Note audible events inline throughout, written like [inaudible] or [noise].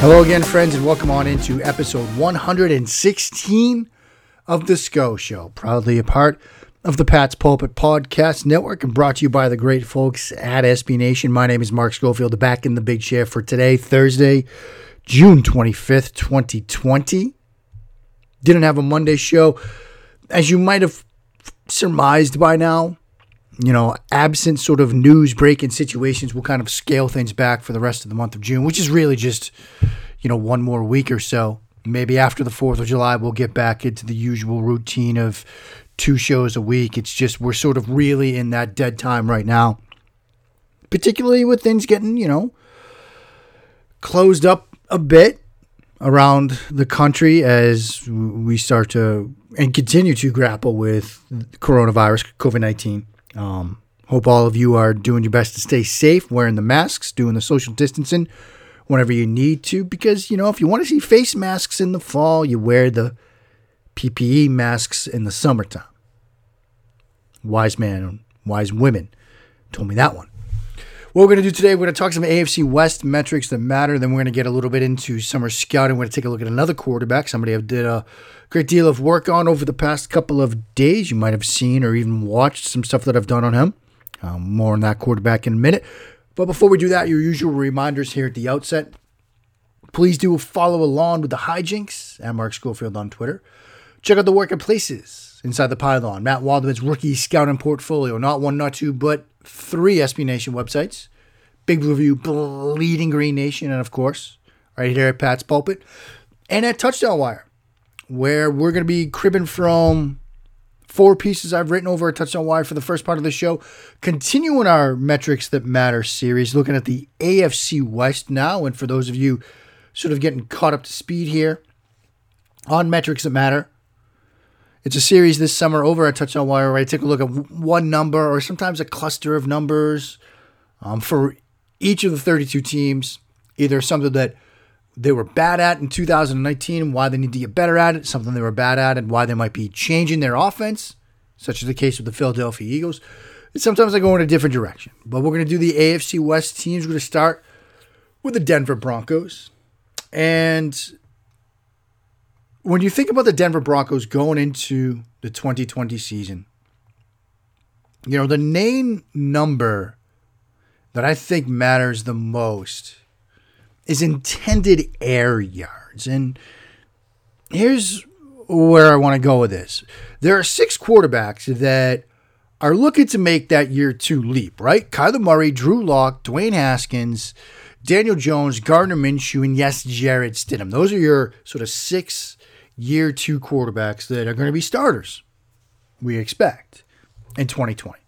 Hello again, friends, and welcome on into episode 116 of The SCO Show, proudly a part of the Pat's Pulpit Podcast Network and brought to you by the great folks at SB Nation. My name is Mark Schofield, back in the big chair for today, Thursday, June 25th, 2020. Didn't have a Monday show. As you might have surmised by now, you know, absent sort of news breaking situations, we'll kind of scale things back for the rest of the month of June, which is really just, you know, one more week or so. Maybe after the 4th of July, we'll get back into the usual routine of two shows a week. It's just we're sort of really in that dead time right now, particularly with things getting, you know, closed up a bit around the country as we start to and continue to grapple with coronavirus, COVID 19. Um, hope all of you are doing your best to stay safe, wearing the masks, doing the social distancing whenever you need to. Because, you know, if you want to see face masks in the fall, you wear the PPE masks in the summertime. Wise man, wise women told me that one. What we're going to do today, we're going to talk some AFC West metrics that matter. Then we're going to get a little bit into summer scouting. We're going to take a look at another quarterback, somebody I've did a great deal of work on over the past couple of days. You might have seen or even watched some stuff that I've done on him. Um, more on that quarterback in a minute. But before we do that, your usual reminders here at the outset. Please do follow along with the hijinks at Mark Schofield on Twitter. Check out the work at places inside the pylon. Matt Waldman's rookie scouting portfolio. Not one, not two, but three SB Nation websites Big Blue View, Bleeding Green Nation, and of course, right here at Pat's Pulpit, and at Touchdown Wire, where we're going to be cribbing from four pieces I've written over at Touchdown Wire for the first part of the show. Continuing our Metrics That Matter series, looking at the AFC West now. And for those of you sort of getting caught up to speed here on Metrics That Matter, it's a series this summer over at Touchdown Wire where I take a look at one number or sometimes a cluster of numbers um, for each of the 32 teams, either something that they were bad at in 2019 and why they need to get better at it, something they were bad at and why they might be changing their offense, such as the case with the Philadelphia Eagles. And sometimes I go in a different direction. But we're going to do the AFC West teams. We're going to start with the Denver Broncos. And when you think about the Denver Broncos going into the 2020 season, you know, the main number that I think matters the most is intended air yards. And here's where I want to go with this. There are six quarterbacks that are looking to make that year two leap, right? Kyler Murray, Drew Lock, Dwayne Haskins, Daniel Jones, Gardner Minshew, and yes, Jarrett Stidham. Those are your sort of six year two quarterbacks that are going to be starters, we expect, in 2020.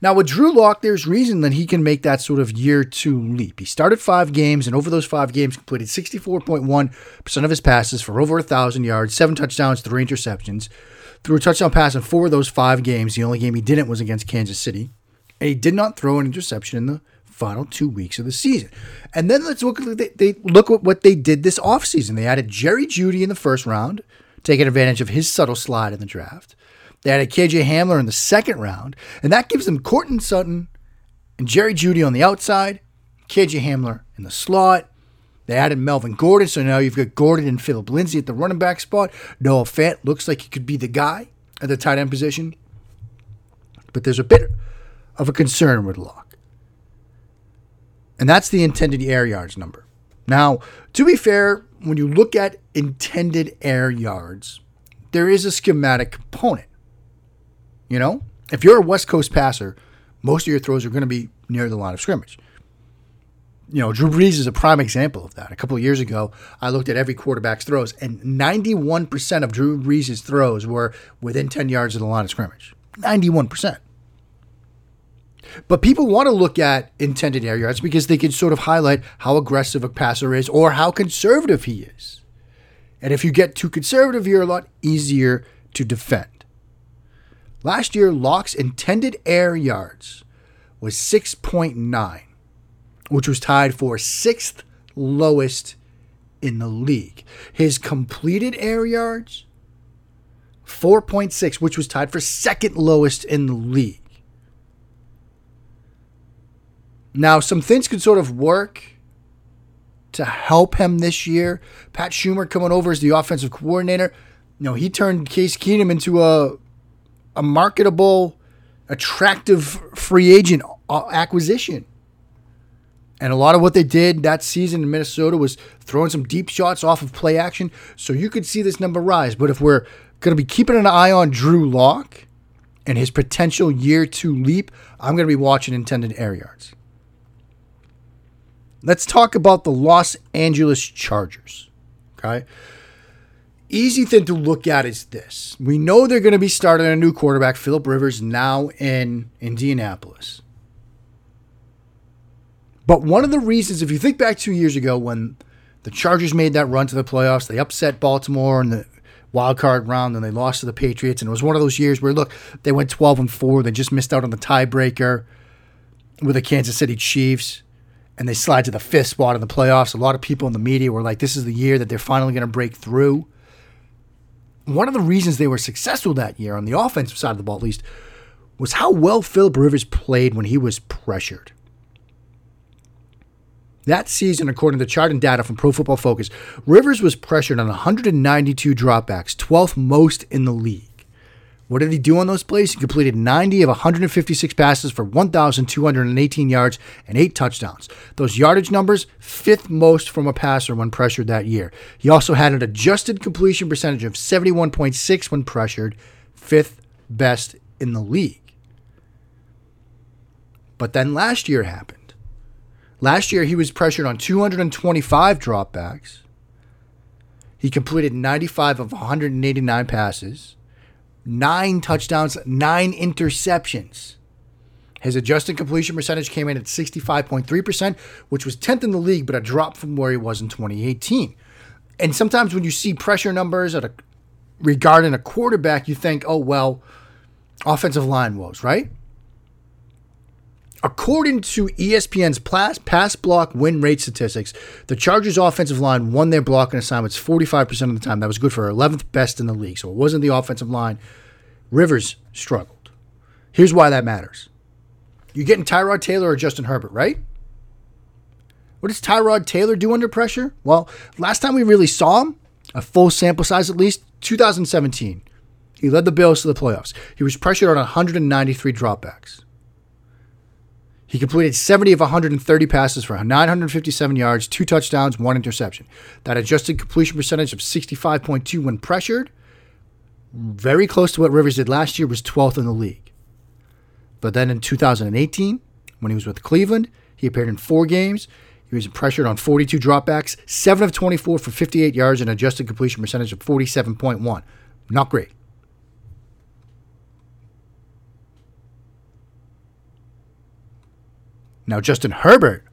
Now, with Drew Lock, there's reason that he can make that sort of year two leap. He started five games, and over those five games, completed 64.1% of his passes for over 1,000 yards, seven touchdowns, three interceptions. Threw a touchdown pass in four of those five games. The only game he didn't was against Kansas City. And he did not throw an interception in the final two weeks of the season. And then let's look at they, they look at what they did this offseason. They added Jerry Jeudy in the first round, taking advantage of his subtle slide in the draft. They added KJ Hamler in the second round, and that gives them Courtland Sutton and Jerry Jeudy on the outside, KJ Hamler in the slot. They added Melvin Gordon, so now you've got Gordon and Phillip Lindsay at the running back spot. Noah Fant looks like he could be the guy at the tight end position. But there's a bit of a concern with Lock. And that's the intended air yards number. Now, to be fair, when you look at intended air yards, there is a schematic component. You know, if you're a West Coast passer, most of your throws are going to be near the line of scrimmage. You know, Drew Brees is a prime example of that. A couple of years ago, I looked at every quarterback's throws, and 91% of Drew Brees' throws were within 10 yards of the line of scrimmage. 91%. But people want to look at intended air yards because they can sort of highlight how aggressive a passer is or how conservative he is. And if you get too conservative, you're a lot easier to defend. Last year, Lock's intended air yards was 6.9, which was tied for sixth lowest in the league. His completed air yards, 4.6, which was tied for second lowest in the league. Now, some things could sort of work to help him this year. Pat Shurmur coming over as the offensive coordinator. You know, he turned Case Keenum into a a marketable, attractive free agent uh, acquisition. And a lot of what they did that season in Minnesota was throwing some deep shots off of play action. So you could see this number rise. But if we're going to be keeping an eye on Drew Lock and his potential year two leap, I'm going to be watching intended air yards. Let's talk about the Los Angeles Chargers. Okay. Easy thing to look at is this. We know they're going to be starting a new quarterback, Philip Rivers, now in Indianapolis. But one of the reasons, if you think back two years ago when the Chargers made that run to the playoffs, they upset Baltimore in the wild card round and they lost to the Patriots. And it was one of those years where, look, they went 12 and 4. They just missed out on the tiebreaker with the Kansas City Chiefs and they slide to the fifth spot in the playoffs. A lot of people in the media were like, this is the year that they're finally going to break through. One of the reasons they were successful that year, on the offensive side of the ball at least, was how well Philip Rivers played when he was pressured. That season, according to chart and data from Pro Football Focus, Rivers was pressured on 192 dropbacks, 12th most in the league. What did he do on those plays? He completed 90 of 156 passes for 1,218 yards and eight touchdowns. Those yardage numbers, fifth most from a passer when pressured that year. He also had an adjusted completion percentage of 71.6 when pressured, fifth best in the league. But then last year happened. Last year, he was pressured on 225 dropbacks. He completed 95 of 189 passes, nine touchdowns, nine interceptions. His adjusted completion percentage came in at 65.3%, which was 10th in the league, but a drop from where he was in 2018. And sometimes when you see pressure numbers at a, regarding a quarterback, you think, oh, well, offensive line woes, right? According to ESPN's pass block win rate statistics, the Chargers' offensive line won their blocking assignments 45% of the time. That was good for 11th best in the league. So it wasn't the offensive line. Rivers struggled. Here's why that matters. You're getting Tyrod Taylor or Justin Herbert, right? What does Tyrod Taylor do under pressure? Well, last time we really saw him, a full sample size at least, 2017. He led the Bills to the playoffs. He was pressured on 193 dropbacks. He completed 70 of 130 passes for 957 yards, two touchdowns, one interception. That adjusted completion percentage of 65.2 when pressured, very close to what Rivers did last year, was 12th in the league. But then in 2018, when he was with Cleveland, he appeared in four games. He was pressured on 42 dropbacks, 7 of 24 for 58 yards, and adjusted completion percentage of 47.1. Not great. Now, Justin Herbert,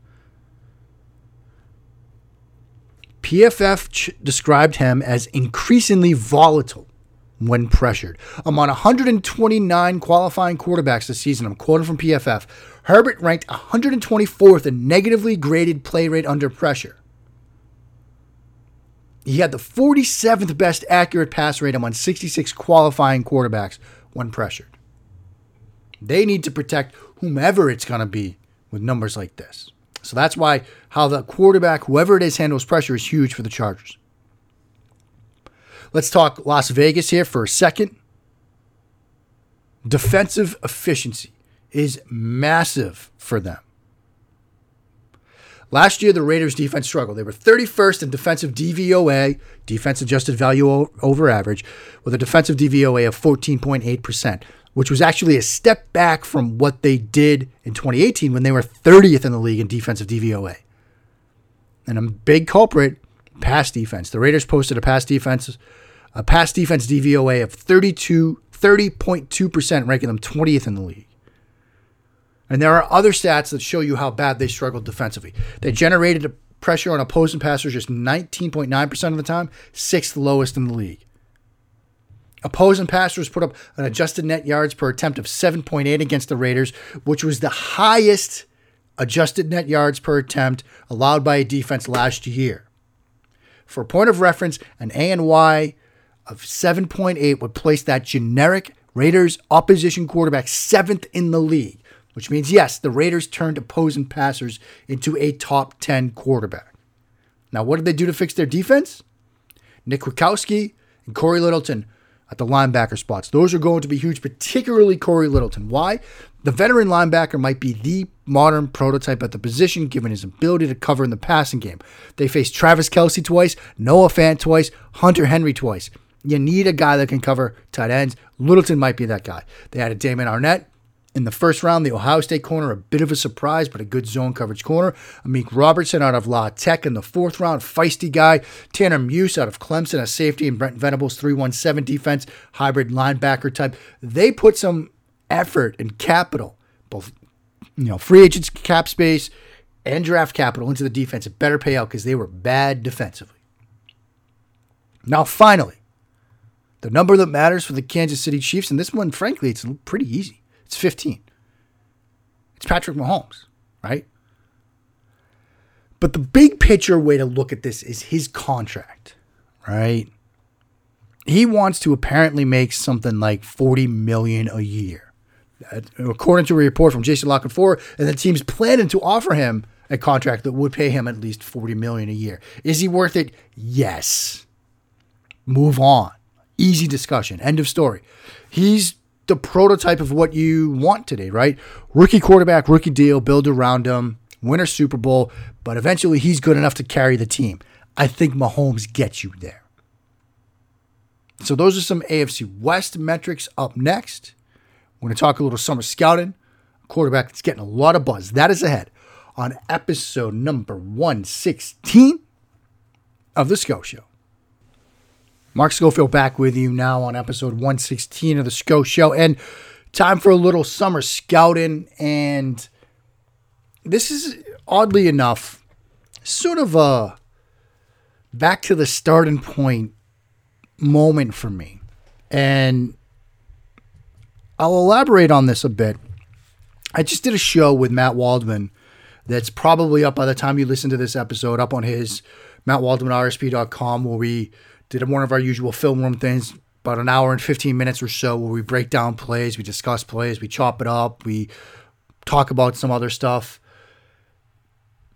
PFF ch- described him as increasingly volatile when pressured. Among 129 qualifying quarterbacks this season, I'm quoting from PFF, Herbert ranked 124th in negatively graded play rate under pressure. He had the 47th best accurate pass rate among 66 qualifying quarterbacks when pressured. They need to protect whomever it's going to be with numbers like this. So that's why how the quarterback, whoever it is, handles pressure is huge for the Chargers. Let's talk Las Vegas here for a second. Defensive efficiency is massive for them. Last year, the Raiders' defense struggled. They were 31st in defensive DVOA, defense adjusted value over average, with a defensive DVOA of 14.8% which was actually a step back from what they did in 2018 when they were 30th in the league in defensive DVOA. And a big culprit, pass defense. The Raiders posted a pass defense, a pass defense DVOA of 32, 30.2%, ranking them 20th in the league. And there are other stats that show you how bad they struggled defensively. They generated pressure on opposing passers just 19.9% of the time, sixth lowest in the league. Opposing passers put up an adjusted net yards per attempt of 7.8 against the Raiders, which was the highest adjusted net yards per attempt allowed by a defense last year. For a point of reference, an ANY of 7.8 would place that generic Raiders opposition quarterback seventh in the league, which means, yes, the Raiders turned opposing passers into a top 10 quarterback. Now, what did they do to fix their defense? Nick Kwiatkowski and Cory Littleton at the linebacker spots. Those are going to be huge, particularly Cory Littleton. Why? The veteran linebacker might be the modern prototype at the position, given his ability to cover in the passing game. They faced Travis Kelce twice, Noah Fant twice, Hunter Henry twice. You need a guy that can cover tight ends. Littleton might be that guy. They added Damon Arnette in the first round, the Ohio State corner, a bit of a surprise, but a good zone coverage corner. Amik Robertson out of La Tech in the fourth round, feisty guy. Tanner Muse out of Clemson, a safety, and Brent Venables, 317 defense, hybrid linebacker type. They put some effort and capital, both you know, free agents cap space and draft capital into the defense. It better pay out because they were bad defensively. Now, finally, the number that matters for the Kansas City Chiefs, and this one, frankly, it's pretty easy. It's 15. It's Patrick Mahomes, right? But the big picture way to look at this is his contract, right? He wants to apparently make something like 40 million a year. According to a report from Jason La Canfora, and the team's planning to offer him a contract that would pay him at least 40 million a year. Is he worth it? Yes. Move on. Easy discussion. End of story. He's the prototype of what you want today, right? Rookie quarterback, rookie deal, build around him, win a Super Bowl, but eventually he's good enough to carry the team. I think Mahomes gets you there. So those are some AFC West metrics up next. We're going to talk a little summer scouting. Quarterback that's getting a lot of buzz. That is ahead on episode number 116 of The Sco Show. Mark Schofield back with you now on episode 116 of the Sco Show. And time for a little summer scouting. And this is oddly enough sort of a back to the starting point moment for me. And I'll elaborate on this a bit. I just did a show with Matt Waldman that's probably up by the time you listen to this episode, up on his mattwaldmanrsp.com, where we did one of our usual film room things, about an hour and 15 minutes or so, where we break down plays, we discuss plays, we chop it up, we talk about some other stuff.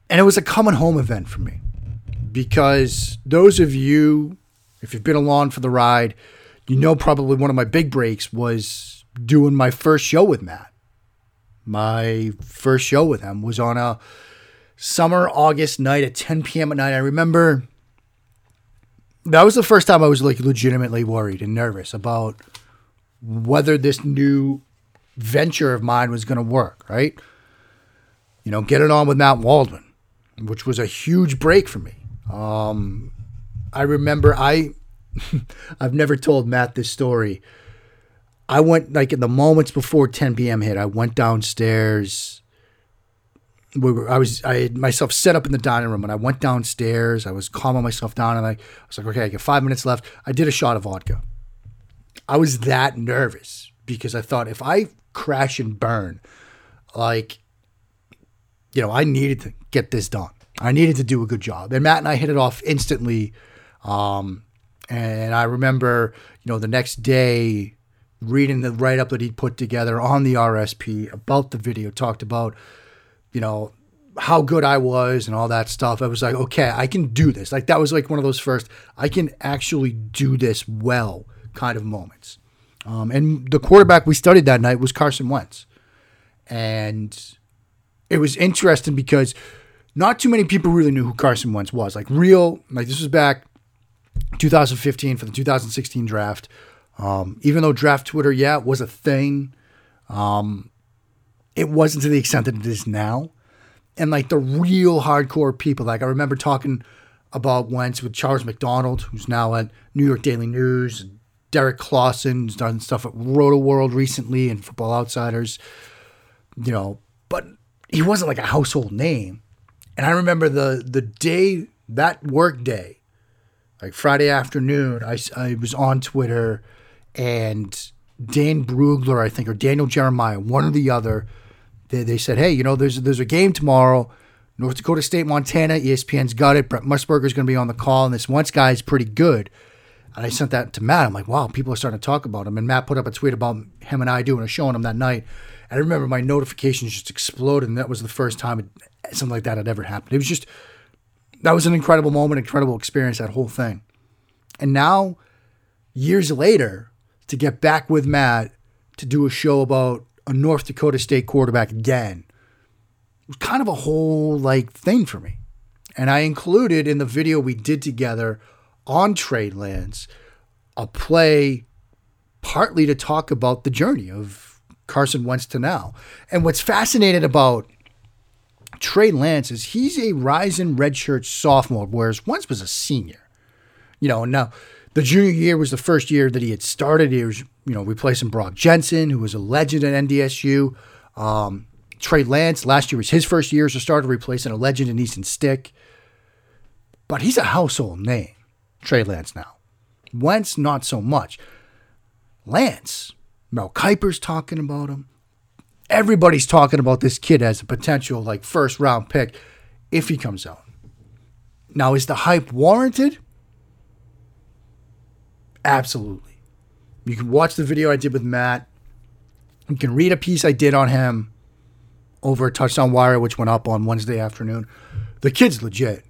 And it was a coming home event for me because those of you, if you've been along for the ride, you know probably one of my big breaks was doing my first show with Matt. My first show with him was on a summer August night at 10 p.m. at night. I remember that was the first time I was like legitimately worried and nervous about whether this new venture of mine was going to work, right? You know, getting on with Matt Waldman, which was a huge break for me. Um, I remember I, [laughs] I've never told Matt this story. I went like in the moments before 10 p.m. hit. I went downstairs we were, I was I had myself set up in the dining room and I went downstairs. I was calming myself down and I, I was like, okay, I got five minutes left. I did a shot of vodka. I was that nervous because I thought if I crash and burn, like, you know, I needed to get this done. I needed to do a good job. And Matt and I hit it off instantly. Um, and I remember, you know, the next day reading the write up that he put together on the RSP about the video, talked about you know, how good I was and all that stuff. I was like, okay, I can do this. Like that was like one of those first, I can actually do this well kind of moments. Um, and the quarterback we studied that night was Carson Wentz. And it was interesting because not too many people really knew who Carson Wentz was. Like real, like this was back 2015 for the 2016 draft. Um, even though draft Twitter, yeah, was a thing. Um, it wasn't to the extent that it is now. And like the real hardcore people, like I remember talking about Wentz with Charles McDonald, who's now at New York Daily News, and Derrik Klassen, who's done stuff at Roto World recently and Football Outsiders, you know, but he wasn't like a household name. And I remember the the day that work day, like Friday afternoon, I, I was on Twitter and Dane Brugler, I think, or Daniel Jeremiah, one or the other, they, they said, hey, you know, there's there's a game tomorrow. North Dakota State, Montana. ESPN's got it. Brent Musburger's going to be on the call, and this Wentz guy is pretty good. And I sent that to Matt. I'm like, wow, people are starting to talk about him. And Matt put up a tweet about him and I doing a show on him that night. And I remember my notifications just exploded, and that was the first time it, something like that had ever happened. It was just that was an incredible moment, incredible experience, that whole thing. And now, years later, to get back with Matt to do a show about a North Dakota State quarterback again it was kind of a whole like thing for me. And I included in the video we did together on Trey Lance a play partly to talk about the journey of Carson Wentz to now. And what's fascinating about Trey Lance is he's a rising redshirt sophomore, whereas Wentz was a senior. You know, now the junior year was the first year that he had started. He was, you know, replacing Brock Jensen, who was a legend at NDSU. Um, Trey Lance, last year was his first year as a starter, replacing a legend in Easton Stick. But he's a household name, Trey Lance now. Wentz, not so much. Lance, Mel Kiper's talking about him. Everybody's talking about this kid as a potential like first round pick if he comes out. Now, is the hype warranted? Absolutely. You can watch the video I did with Matt. You can read a piece I did on him over Touchdown Wire, which went up on Wednesday afternoon. The kid's legit.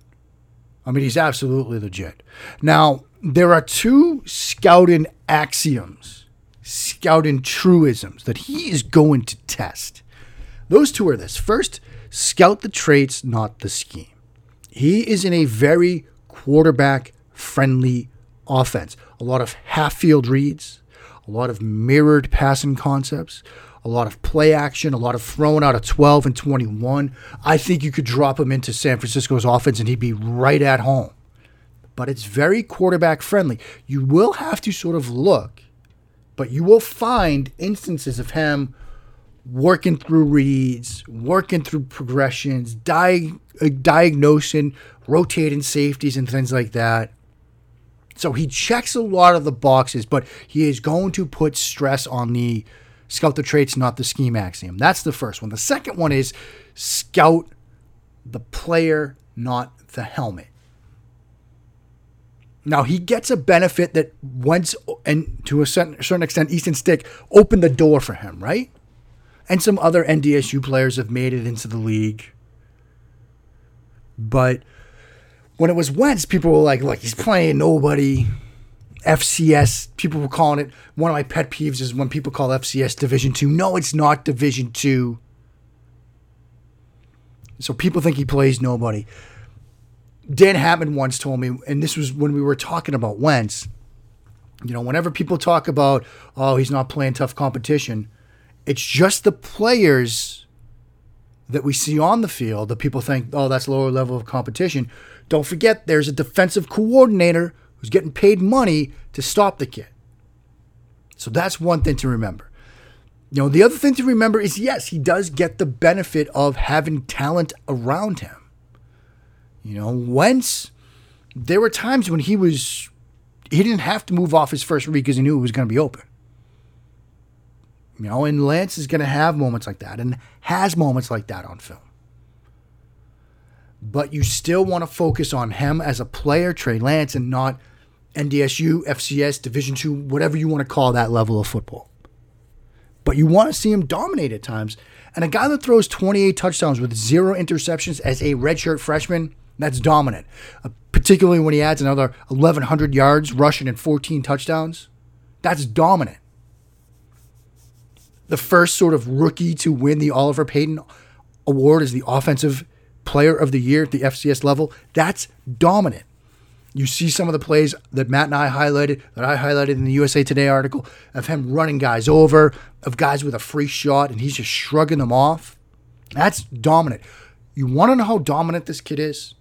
I mean, he's absolutely legit. Now, there are two scouting axioms, scouting truisms that he is going to test. Those two are this first, scout the traits, not the scheme. He is in a very quarterback friendly offense. A lot of half field reads, a lot of mirrored passing concepts, a lot of play action, a lot of throwing out of 12 and 21. I think you could drop him into San Francisco's offense and he'd be right at home. But it's very quarterback friendly. You will have to sort of look, but you will find instances of him working through reads, working through progressions, di- uh, diagnosing, rotating safeties, and things like that. So he checks a lot of the boxes, but he is going to put stress on the scout the traits, not the scheme axiom. That's the first one. The second one is scout the player, not the helmet. Now he gets a benefit that Wentz and to a certain, extent, Easton Stick opened the door for him, right? And some other NDSU players have made it into the league. But when it was Wentz, people were like, look, he's playing nobody. FCS, people were calling it. One of my pet peeves is when people call FCS Division Two. No, it's not Division Two. So people think he plays nobody. Dan Hatman once told me, and this was when we were talking about Wentz. You know, whenever people talk about, oh, he's not playing tough competition, it's just the players that we see on the field that people think, oh, that's lower level of competition. Don't forget, there's a defensive coordinator who's getting paid money to stop the kid. So that's one thing to remember. You know, the other thing to remember is yes, he does get the benefit of having talent around him. You know, Wentz, there were times when he was, he didn't have to move off his first read because he knew it was going to be open. You know, and Lance is going to have moments like that and has moments like that on film but you still want to focus on him as a player, Trey Lance, and not NDSU, FCS, Division two, whatever you want to call that level of football. But you want to see him dominate at times. And a guy that throws 28 touchdowns with zero interceptions as a redshirt freshman, that's dominant. Uh, particularly when he adds another 1,100 yards rushing and 14 touchdowns. That's dominant. The first sort of rookie to win the Walter Payton Award as the offensive player of the year at the FCS level, that's dominant. You see some of the plays that Matt and I highlighted, that I highlighted in the USA Today article, of him running guys over, of guys with a free shot, and he's just shrugging them off. That's dominant. You want to know how dominant this kid is?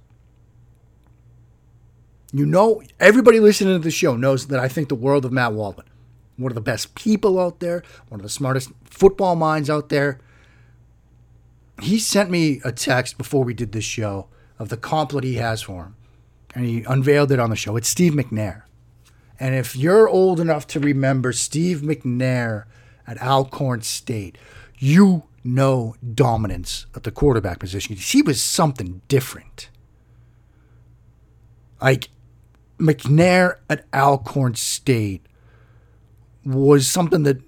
You know, everybody listening to the show knows that I think the world of Matt Waldman. One of the best people out there, one of the smartest football minds out there he sent me a text before we did this show of the compliment he has for him, and he unveiled it on the show. It's Steve McNair. And if you're old enough to remember Steve McNair at Alcorn State, you know dominance at the quarterback position. He was something different. Like McNair at Alcorn State was something that,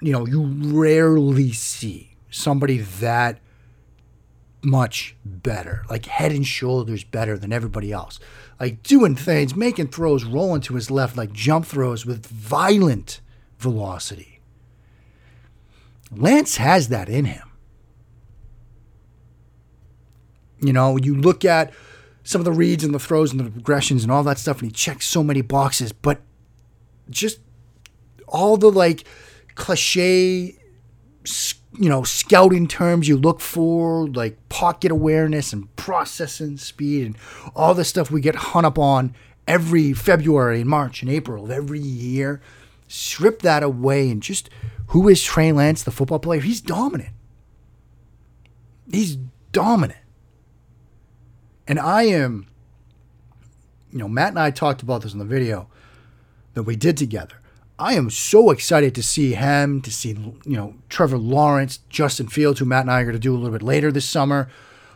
you know, you rarely see somebody that much better, like head and shoulders better than everybody else. Like doing things, making throws, rolling to his left, like jump throws with violent velocity. Lance has that in him. You know, you look at some of the reads and the throws and the progressions and all that stuff, and he checks so many boxes, but just all the like cliche you know, scouting terms you look for, like pocket awareness and processing speed and all the stuff we get hung up on every February and March and April of every year. Strip that away and just who is Trey Lance, the football player? He's dominant. He's dominant. And I am, you know, Matt and I talked about this in the video that we did together. I am so excited to see him, to see you know Trevor Lawrence, Justin Fields, who Matt and I are going to do a little bit later this summer,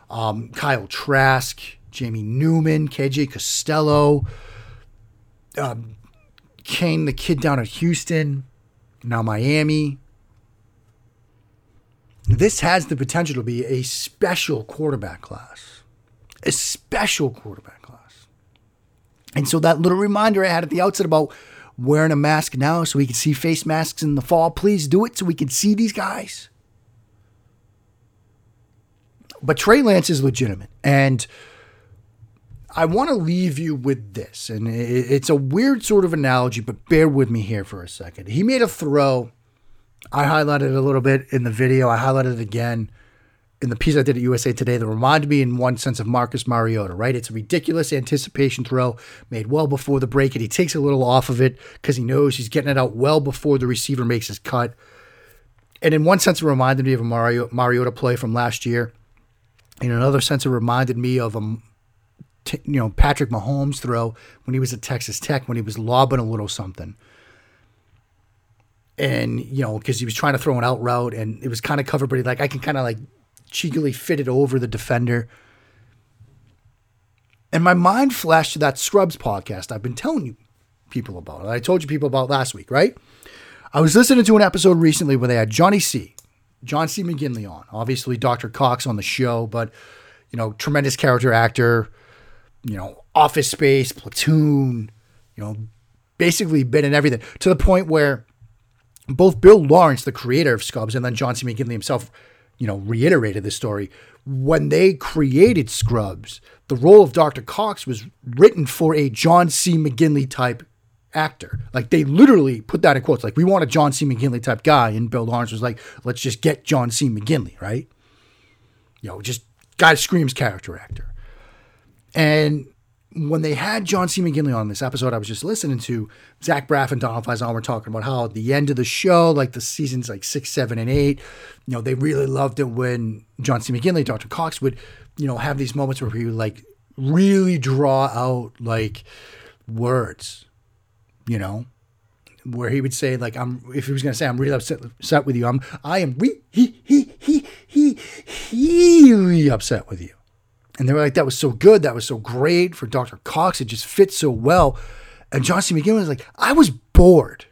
um, Kyle Trask, Jamie Newman, KJ Costello, um, Kane, the kid down at Houston, now Miami. This has the potential to be a special quarterback class, a special quarterback class. And so that little reminder I had at the outset about wearing a mask now so we can see face masks in the fall. Please do it so we can see these guys. But Trey Lance is legitimate. And I want to leave you with this. And it's a weird sort of analogy, but bear with me here for a second. He made a throw. I highlighted a little bit in the video, I highlighted it again in the piece I did at USA Today that reminded me in one sense of Marcus Mariota, right? It's a ridiculous anticipation throw made well before the break, and he takes a little off of it because he knows he's getting it out well before the receiver makes his cut. And in one sense, it reminded me of a Mario, Mariota play from last year. In another sense, it reminded me of a you know Patrick Mahomes throw when he was at Texas Tech when he was lobbing a little something. And you know, because he was trying to throw an out route and it was kind of covered, but he like I can kind of like cheekily fitted over the defender. And my mind flashed to that Scrubs podcast I've been telling you people about. I told you people about last week, right? I was listening to an episode recently where they had Johnny C, John C. McGinley on. Obviously, Dr. Cox on the show, but, you know, tremendous character actor, you know, Office Space, Platoon, you know, basically been in everything to the point where both Bill Lawrence, the creator of Scrubs, and then John C. McGinley himself you know, reiterated this story. When they created Scrubs, the role of Dr. Cox was written for a John C. McGinley type actor. Like they literally put that in quotes. Like we want a John C. McGinley type guy, and Bill Lawrence was like, "Let's just get John C. McGinley, right? You know, just guy screams character actor." And when they had John C. McGinley on this episode, I was just listening to Zach Braff and Donald Faison were talking about how at the end of the show, like the seasons like six, seven, and eight, you know, they really loved it when John C. McGinley, Dr. Cox would, you know, have these moments where he would like really draw out like words, you know, where he would say like I'm if he was gonna say I'm really upset, upset with you, I'm I am re he he he he he upset with you. And they were like, that was so good. That was so great for Dr. Cox. It just fits so well. And John C. McGinley was like, I was bored.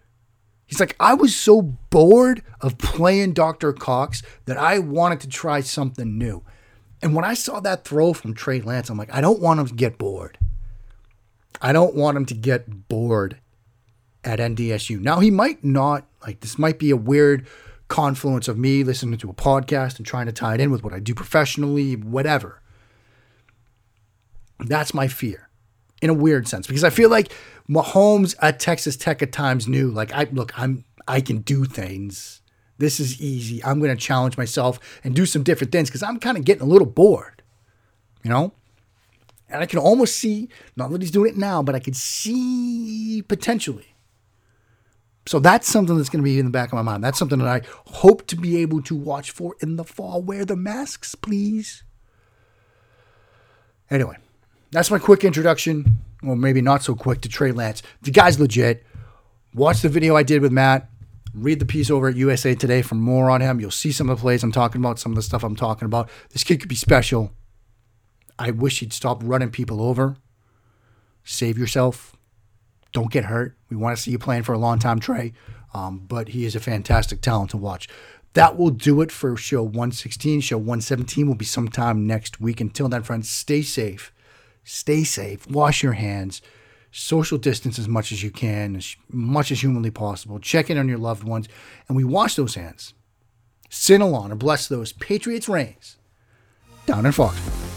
He's like, I was so bored of playing Dr. Cox that I wanted to try something new. And when I saw that throw from Trey Lance, I'm like, I don't want him to get bored. I don't want him to get bored at NDSU. Now, he might not, like, this might be a weird confluence of me listening to a podcast and trying to tie it in with what I do professionally, whatever. That's my fear in a weird sense because I feel like Mahomes at Texas Tech at times knew like I look I'm I can do things. This is easy. I'm going to challenge myself and do some different things because I'm kind of getting a little bored, you know. And I can almost see not that he's doing it now, but I could see potentially. So that's something that's going to be in the back of my mind. That's something that I hope to be able to watch for in the fall. Wear the masks, please. Anyway, that's my quick introduction, or maybe not so quick, to Trey Lance. The guy's legit. Watch the video I did with Matt. Read the piece over at USA Today for more on him. You'll see some of the plays I'm talking about, some of the stuff I'm talking about. This kid could be special. I wish he'd stop running people over. Save yourself. Don't get hurt. We want to see you playing for a long time, Trey. Um, but he is a fantastic talent to watch. that will do it for show 116. Show 117 will be sometime next week. Until then, friends, stay safe. Stay safe. Wash your hands. Social distance as much as you can, as much as humanly possible. Check in on your loved ones. And we wash those hands. Sin along and bless those Patriots reigns down in Foxborough.